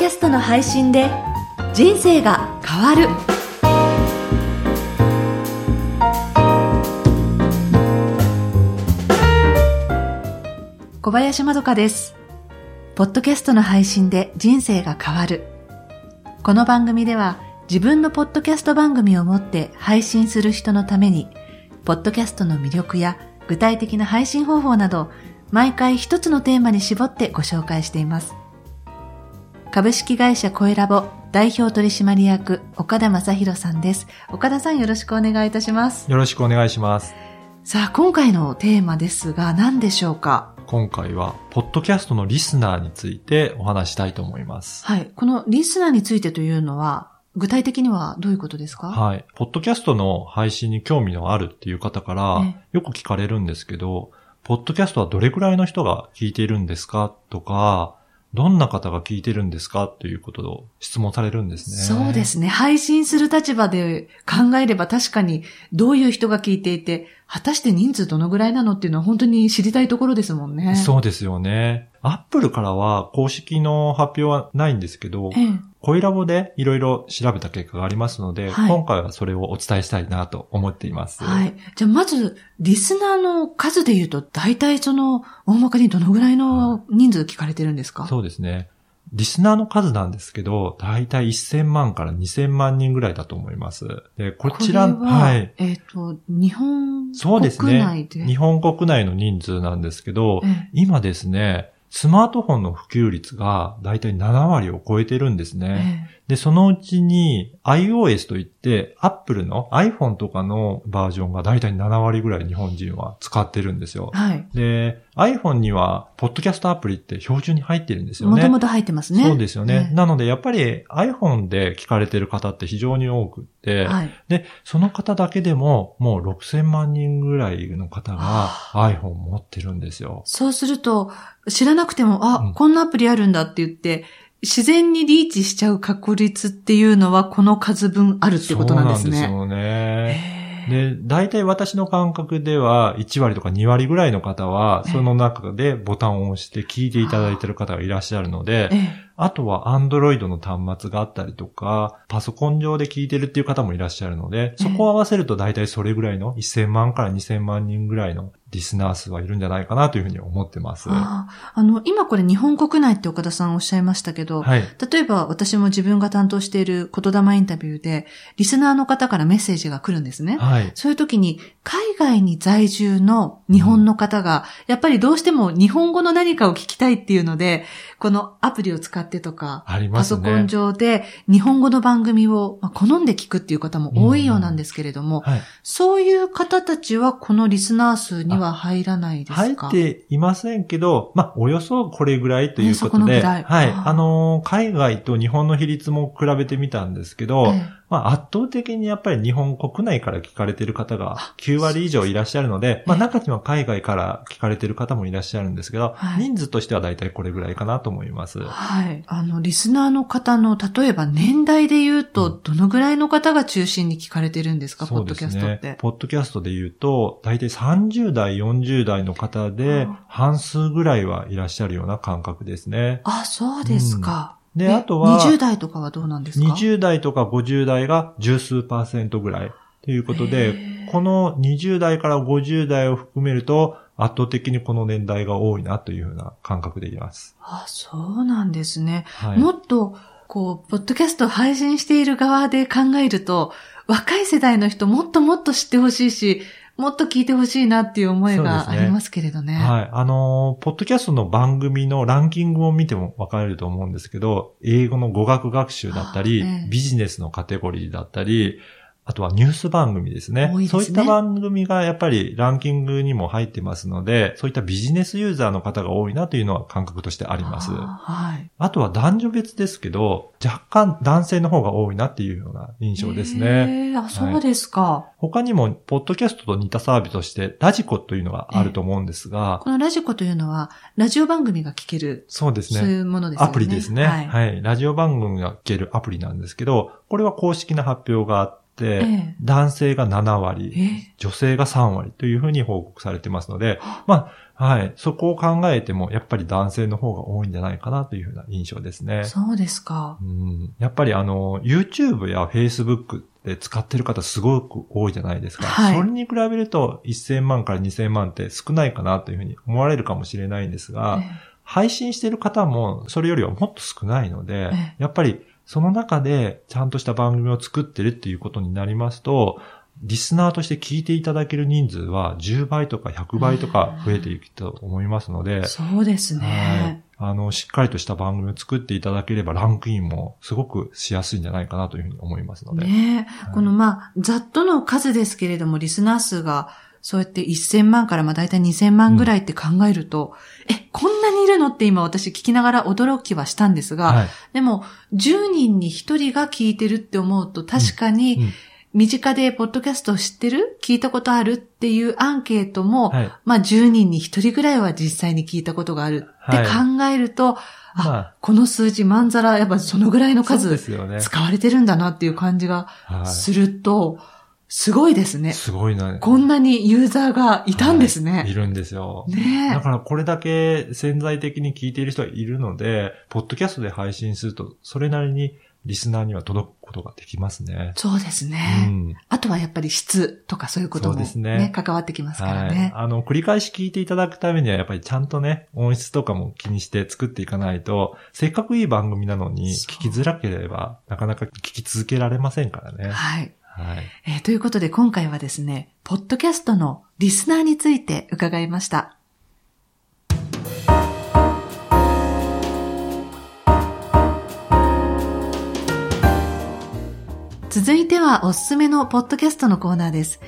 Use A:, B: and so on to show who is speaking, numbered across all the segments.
A: キャストの配信で人生が変わる。小林まどかです。ポッドキャストの配信で人生が変わる。この番組では自分のポッドキャスト番組を持って配信する人のためにポッドキャストの魅力や具体的な配信方法など毎回一つのテーマに絞ってご紹介しています。株式会社コエラボ代表取締役岡田正宏さんです。岡田さんよろしくお願いいたします。
B: よろしくお願いします。
A: さあ、今回のテーマですが何でしょうか？
B: 今回は、ポッドキャストのリスナーについてお話したいと思います。
A: はい。このリスナーについてというのは、具体的にはどういうことですか？
B: はい。ポッドキャストの配信に興味のあるっていう方から
A: え、
B: よく聞かれるんですけど、ポッドキャストはどれくらいの人が聞いているんですか？とか、どんな方が聞いてるんですか？ということを質問されるんですね。
A: そうですね。配信する立場で考えれば確かにどういう人が聞いていて、果たして人数どのぐらいなのっていうのは本当に知りたいところですもんね。
B: そうですよね。アップルからは公式の発表はないんですけど、
A: ええ
B: コイラボでいろいろ調べた結果がありますので、
A: はい
B: 今回はそれをお伝えしたいなと思っています。
A: はい。じゃあまず、リスナーの数で言うと、大体その、大まかにどのぐらいの人数聞かれてるんですか？
B: そうですね。リスナーの数なんですけど、だいたい1000万から2000万人ぐらいだと思います。で、こちら、
A: は、
B: はい。
A: えっ、と、日本
B: そうです
A: 国内
B: ね。
A: で？
B: 日本国内の人数なんですけど、
A: ええ
B: 今ですね、スマートフォンの普及率がだいたい7割を超えてるんですね。
A: え
B: で、そのうちに iOS といって、Apple の iPhone とかのバージョンがだいたい7割ぐらい日本人は使ってるんですよ
A: え。はい。
B: で、iPhone には、ポッドキャストアプリって標準に入ってるんですよね。
A: もともと入ってますね。
B: そうですよね。
A: え
B: なので、やっぱり iPhone で聞かれてる方って非常に多くって、
A: はい。
B: で、その方だけでももう6000万人ぐらいの方が iPhone 持ってるんですよ。
A: そうすると、知らなくても、あ、
B: うん
A: こんなアプリあるんだって言って、自然にリーチしちゃう確率っていうのは、この数分あるってことなんですね。
B: そうなんですよね。で、大体私の感覚では1割とか2割ぐらいの方は、
A: ええ
B: その中でボタンを押して聞いていただいてる方がいらっしゃるので、
A: ええ
B: あとは Android の端末があったりとか、パソコン上で聞いてるっていう方もいらっしゃるので、そこを合わせると大体それぐらいの1000万から2000万人ぐらいのリスナー数はいるんじゃないかなというふうに思ってます。は
A: あああの、今これ日本国内って岡田さんおっしゃいましたけど、
B: い。
A: 例えば私も自分が担当している言霊インタビューで、リスナーの方からメッセージが来るんですね。
B: はい。
A: そういう時に、海外に在住の日本の方が、やっぱりどうしても日本語の何かを聞きたいっていうので、このアプリを使ってとか、
B: ね。
A: パソコン上で日本語の番組をまあ好んで聞くっていう方も多いようなんですけれども、
B: はい。
A: そういう方たちはこのリスナー数には入らないです
B: 入
A: か
B: っていませんけど、まあ、およそこれぐらいということで、はい。
A: あ
B: のー、海外と日本の比率も比べてみたんですけど、
A: ええ
B: まあ、圧倒的にやっぱり日本国内から聞かれてる方が9割以上いらっしゃるので、まあ、中には海外から聞かれてる方もいらっしゃるんですけど、
A: はい
B: 人数としては大体これぐらいかなと思います。
A: はい。あの、リスナーの方の、例えば年代で言うと、どのぐらいの方が中心に聞かれてるんですか、ポッドキャストって。
B: ポッドキャストで言うと、大体30代、40代の方で
A: あ、
B: 半数ぐらいはいらっしゃるような感覚ですね。
A: あ、そうですか。
B: で、
A: え
B: あとは、
A: 20代とかはどうなんですか
B: ？20代とか50代が十数パーセントぐらいということ
A: へ
B: で
A: ー、
B: この20代から50代を含めると、圧倒的にこの年代が多いなというふうな感覚でいます。
A: あ、そうなんですね。
B: はい。
A: もっと、こう、ポッドキャストを配信している側で考えると、若い世代の人もっともっと知ってほしいし、もっと聞いてほしいなっていう思いがありますけれどね。
B: はい。あのーポッドキャストの番組のランキングを見ても分かれると思うんですけど、英語の語学学習だったり、ビジネスのカテゴリーだったり、あとはニュース番組ですね。
A: 多いですね
B: そういった番組がやっぱりランキングにも入ってますので、そういったビジネスユーザーの方が多いなというのは感覚としてあります。
A: あはい。
B: あとは男女別ですけど、若干男性の方が多いなっていうような印象ですね。
A: へーあ、そうですか。
B: 他にも、ポッドキャストと似たサービスとして、ラジコというのがあると思うんですが、
A: このラジコというのは、ラジオ番組が聞ける、
B: そうですね。
A: そういうものですよね。
B: アプリですね、
A: はい。
B: はい。ラジオ番組が聞けるアプリなんですけど、これは公式な発表があって、男性が7割、
A: え
B: 女性が3割というふうに報告されてますので、まあ、はい、そこを考えても、やっぱり男性の方が多いんじゃないかなというふうな印象ですね。
A: そうですか。
B: うん、やっぱりあの、YouTube や Facebook で使ってる方すごく多いじゃないですか。
A: はい。
B: それに比べると1000万から2000万って少ないかなというふうに思われるかもしれないんですが、
A: え。
B: 配信してる方もそれよりはもっと少ないので
A: ええ、
B: やっぱりその中でちゃんとした番組を作ってるっていうことになりますと、リスナーとして聞いていただける人数は10倍とか100倍とか増えていくと思いますので、
A: そうです
B: はい
A: ね。。
B: あの、しっかりとした番組を作っていただければランクインもすごくしやすいんじゃないかなというふうに思いますので。
A: ね
B: はい
A: このまあ、ざっとの数ですけれども、リスナー数が、そうやって1000万からまあ大体2000万ぐらいって考えると、え、こんなにいるのって今私聞きながら驚きはしたんですが、
B: はい。
A: でも、10人に1人が聞いてるって思うと、確かに、
B: うん
A: 身近でポッドキャストを知ってる聞いたことあるっていうアンケートも、
B: はい。
A: まあ10人に1人ぐらいは実際に聞いたことがあるって考えると、あ、
B: まあ、
A: この数字、まんざら、やっぱそのぐらいの数
B: すよね。
A: 使われてるんだなっていう感じが
B: は
A: すると、すごいです
B: い。
A: ね。
B: すごいな。
A: こんなにユーザーがいたんですね。
B: はいいるんですよ。
A: ね
B: だからこれだけ潜在的に聞いている人がいるので、ポッドキャストで配信すると、それなりにリスナーには届くことができますね。
A: そうです
B: う
A: ね。
B: ん。
A: あとはやっぱり質とかそういうことも
B: そうです
A: ね、
B: ね
A: 関わってきますから
B: はい
A: ね。。
B: あの、繰り返し聞いていただくためには、やっぱりちゃんとね、音質とかも気にして作っていかないと、せっかくいい番組なのに、聞きづらければ、なかなか聞き続けられませんからね。
A: はい。
B: はい。
A: えーということで今回はですね、ポッドキャストのリスナーについて伺いました。続いてはおすすめのポッドキャストのコーナーです。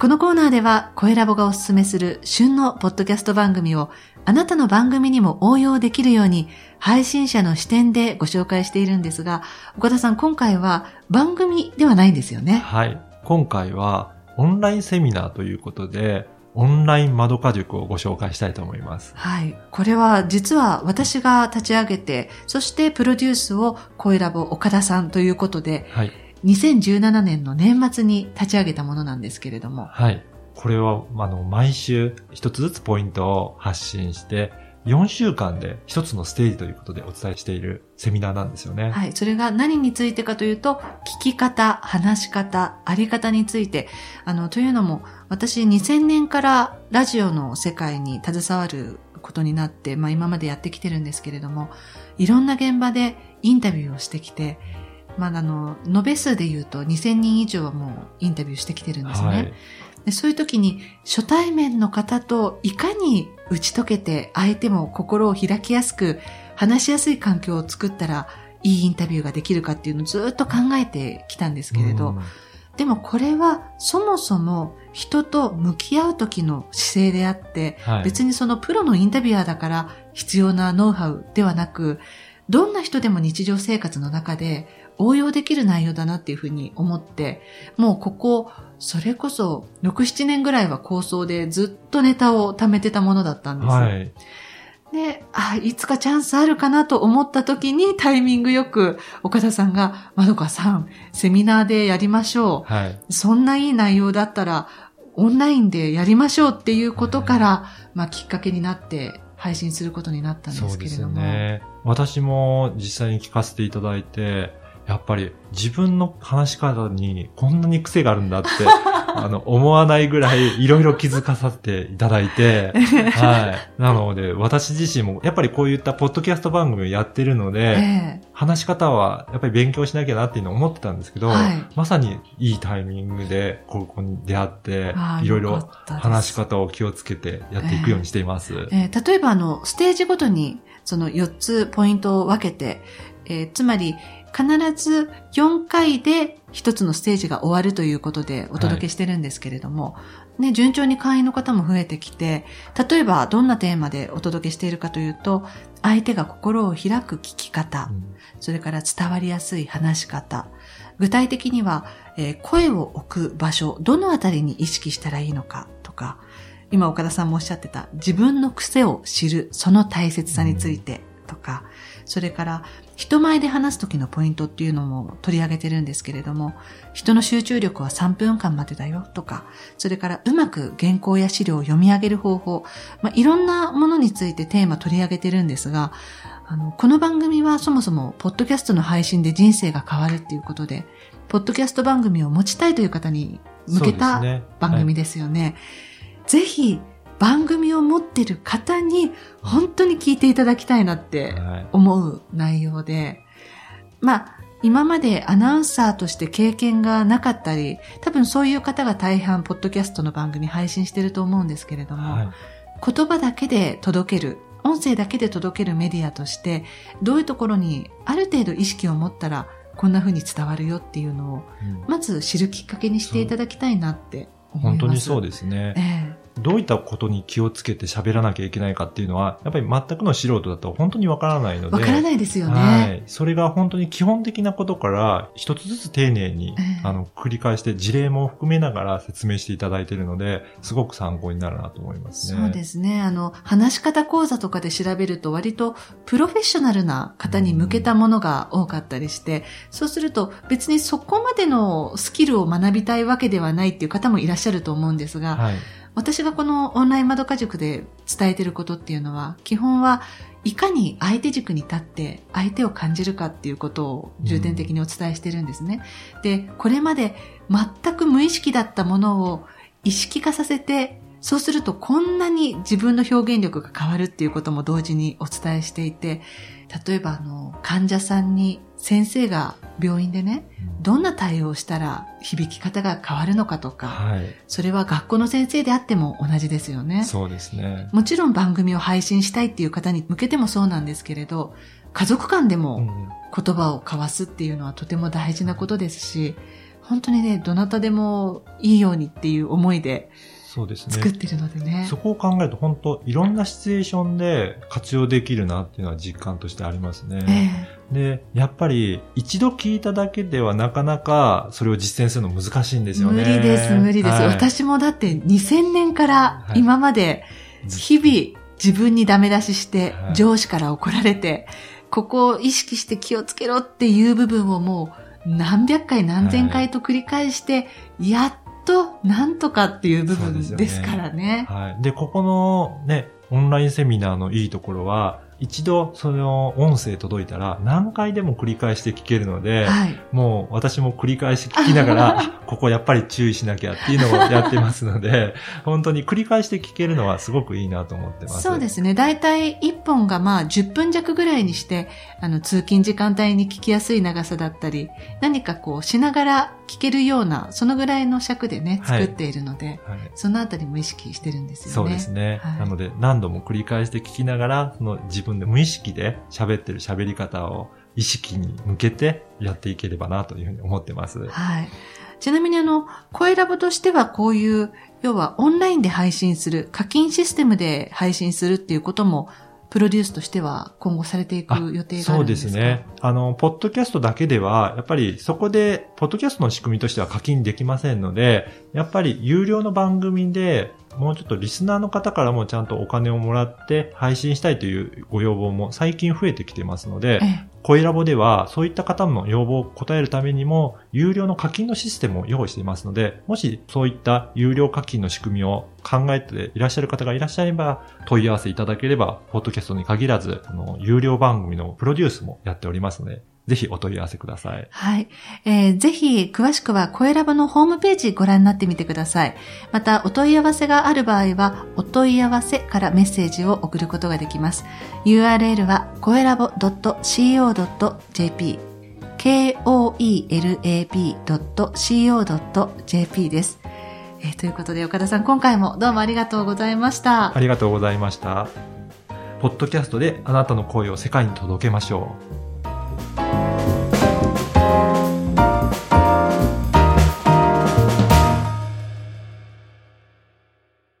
A: このコーナーでは、声ラボがおすすめする旬のポッドキャスト番組をあなたの番組にも応用できるように配信者の視点でご紹介しているんですが、岡田さん今回は番組ではないんですよね。
B: はい。今回は、オンラインセミナーということで、オンライン窓家塾をご紹介したいと思います。
A: はい。これは実は私が立ち上げて、そしてプロデュースを声ラボ岡田さんということで、
B: はい。
A: 2017年の年末に立ち上げたものなんですけれども。
B: はい。これは、あの、毎週一つずつポイントを発信して、4週間で一つのステージということでお伝えしているセミナーなんですよね。
A: はい。それが何についてかというと、聞き方、話し方、あり方について、あの、というのも、私2000年からラジオの世界に携わることになって、まあ今までやってきてるんですけれども、いろんな現場でインタビューをしてきて、まああの、延べ数で言うと2000人以上はもうインタビューしてきてるんですね。
B: はい。
A: でそういう時に初対面の方といかに打ち解けて相手も心を開きやすく話しやすい環境を作ったらいいインタビューができるかっていうのをずっと考えてきたんですけれど、
B: うん
A: でもこれはそもそも人と向き合う時の姿勢であって、
B: はい、
A: 別にそのプロのインタビュアーだから必要なノウハウではなく、どんな人でも日常生活の中で応用できる内容だなっていうふうに思って、もうここ、それこそ6、7年ぐらいは構想でずっとネタを貯めてたものだったんです。
B: はい。
A: で、あ、いつかチャンスあるかなと思った時にタイミングよく岡田さんが、まどかさん、セミナーでやりましょ
B: はい。
A: う。そんないい内容だったら、オンラインでやりましょうっていうことから、まあきっかけになって配信することになったんで
B: すよ
A: すけれども。
B: ね。私も実際に聞かせていただいて、やっぱり自分の話し方にこんなに癖があるんだって、あの、思わないぐらいいろいろ気づかさせていただいて、はい。なので、私自身もやっぱりこういったポッドキャスト番組をやってるので、
A: え
B: 話し方はやっぱり勉強しなきゃなっていうのを思ってたんですけど、
A: はい。
B: まさにいいタイミングでここに出会っていろいろ話し方を気をつけてやっていくようにしています。
A: えー例えばあの、ステージごとにその4つポイントを分けて、えーつまり必ず4回で1つのステージが終わるということでお届けしてるんですけれども、ね、順調に会員の方も増えてきて、例えばどんなテーマでお届けしているかというと、相手が心を開く聞き方、
B: うん
A: それから伝わりやすい話し方。具体的には、えー声を置く場所、どのあたりに意識したらいいのかとか、今岡田さんもおっしゃってた自分の癖を知る、その大切さについてとか、それから人前で話す時のポイントっていうのも取り上げてるんですけれども、人の集中力は3分間までだよとか、それからうまく原稿や資料を読み上げる方法、まあ、いろんなものについてテーマ取り上げてるんですが、あの、この番組はそもそも、ポッドキャストの配信で人生が変わるっていうことで、ポッドキャスト番組を持ちたいという方に向けた番組ですよね。ねはい、ぜひ、番組を持ってる方に本当に聞いていただきたいなって思う内容で、まあ、今までアナウンサーとして経験がなかったり、多分そういう方が大半、ポッドキャストの番組配信してると思うんですけれども、はい、言葉だけで届ける、音声だけで届けるメディアとして、どういうところにある程度意識を持ったら、こんな風に伝わるよっていうのを、まず知るきっかけにしていただきたいなって思います。
B: 本当にそうですね。えーどういったことに気をつけて喋らなきゃいけないかっていうのは、やっぱり全くの素人だと本当にわからないので。
A: わからないですよね。
B: はい。それが本当に基本的なことから一つずつ丁寧に、えー、あの、繰り返して事例も含めながら説明していただいているので、すごく参考になるなと思います
A: ね。そうですね。あの、話し方講座とかで調べると割とプロフェッショナルな方に向けたものが多かったりして、そうすると別にそこまでのスキルを学びたいわけではないっていう方もいらっしゃると思うんですが、はい私がこのオンライン窓家塾で伝えてることっていうのは、基本はいかに相手軸に立って相手を感じるかっていうことを重点的にお伝えしてるんですね。うん、で、これまで全く無意識だったものを意識化させて、そうするとこんなに自分の表現力が変わるっていうことも同時にお伝えしていて、例えばあの、患者さんに先生が病院でね、どんな対応をしたら響き方が変わるのかとか、はい、それは学校の先生であっても同じですよね。
B: そうですね。
A: もちろん番組を配信したいっていう方に向けてもそうなんですけれど、家族間でも言葉を交わすっていうのはとても大事なことですし、本当にね、どなたでもいいようにっていう思いで、そうですね。作ってるのでね。
B: そこを考えると本当いろんなシチュエーションで活用できるなっていうのは実感としてありますね。えー、で、やっぱり一度聞いただけではなかなかそれを実践するの難しいんですよね。
A: 無理です、無理です。はい、私もだって2000年から今まで日々自分にダメ出しして、上司から怒られて、ここを意識して気をつけろっていう部分をもう何百回何千回と繰り返して、やっとなんとかっていう部分ですからね。
B: はい。で、ここのね、オンラインセミナーのいいところは、一度その音声届いたら何回でも繰り返して聞けるので、はい、もう私も繰り返し聞きながら、ここやっぱり注意しなきゃっていうのをやってますので、本当に繰り返して聞けるのはすごくいいなと思ってます。
A: そうですね。だいたい1本がまあ10分弱ぐらいにして、あの通勤時間帯に聞きやすい長さだったり、何かこうしながら聞けるような、そのぐらいの尺でね、作っているので、はいはい、そのあたりも意識してるんですよね。
B: そうですね。はい、なので何度も繰り返して聞きながら、その自分で無意識で喋ってる喋り方を意識に向けてやっていければなというふうに思ってます。
A: はい。ちなみにあの、声ラボとしてはこういう、要はオンラインで配信する、課金システムで配信するっていうこともプロデュースとしては今後されていく予定があるんですか？そうですね。
B: あの、ポッドキャストだけでは、やっぱりそこで、ポッドキャストの仕組みとしては課金できませんので、やっぱり有料の番組でもうちょっとリスナーの方からもちゃんとお金をもらって配信したいというご要望も最近増えてきてますので、声ラボではそういった方の要望を答えるためにも有料の課金のシステムを用意していますので、もしそういった有料課金の仕組みを考えていらっしゃる方がいらっしゃれば問い合わせいただければ、ポッドキャストに限らず、あの、有料番組のプロデュースもやっておりますので、ぜひお問い合わせください。
A: はい。えー、ぜひ、詳しくは、声ラボのホームページご覧になってみてください。また、お問い合わせがある場合は、お問い合わせからメッセージを送ることができます。URL は、声ラボ .co.jp koelab.co.jp です。えー、ということで、岡田さん、今回もどうもありがとうございました。
B: ありがとうございました。ポッドキャストであなたの声を世界に届けましょう。Bye.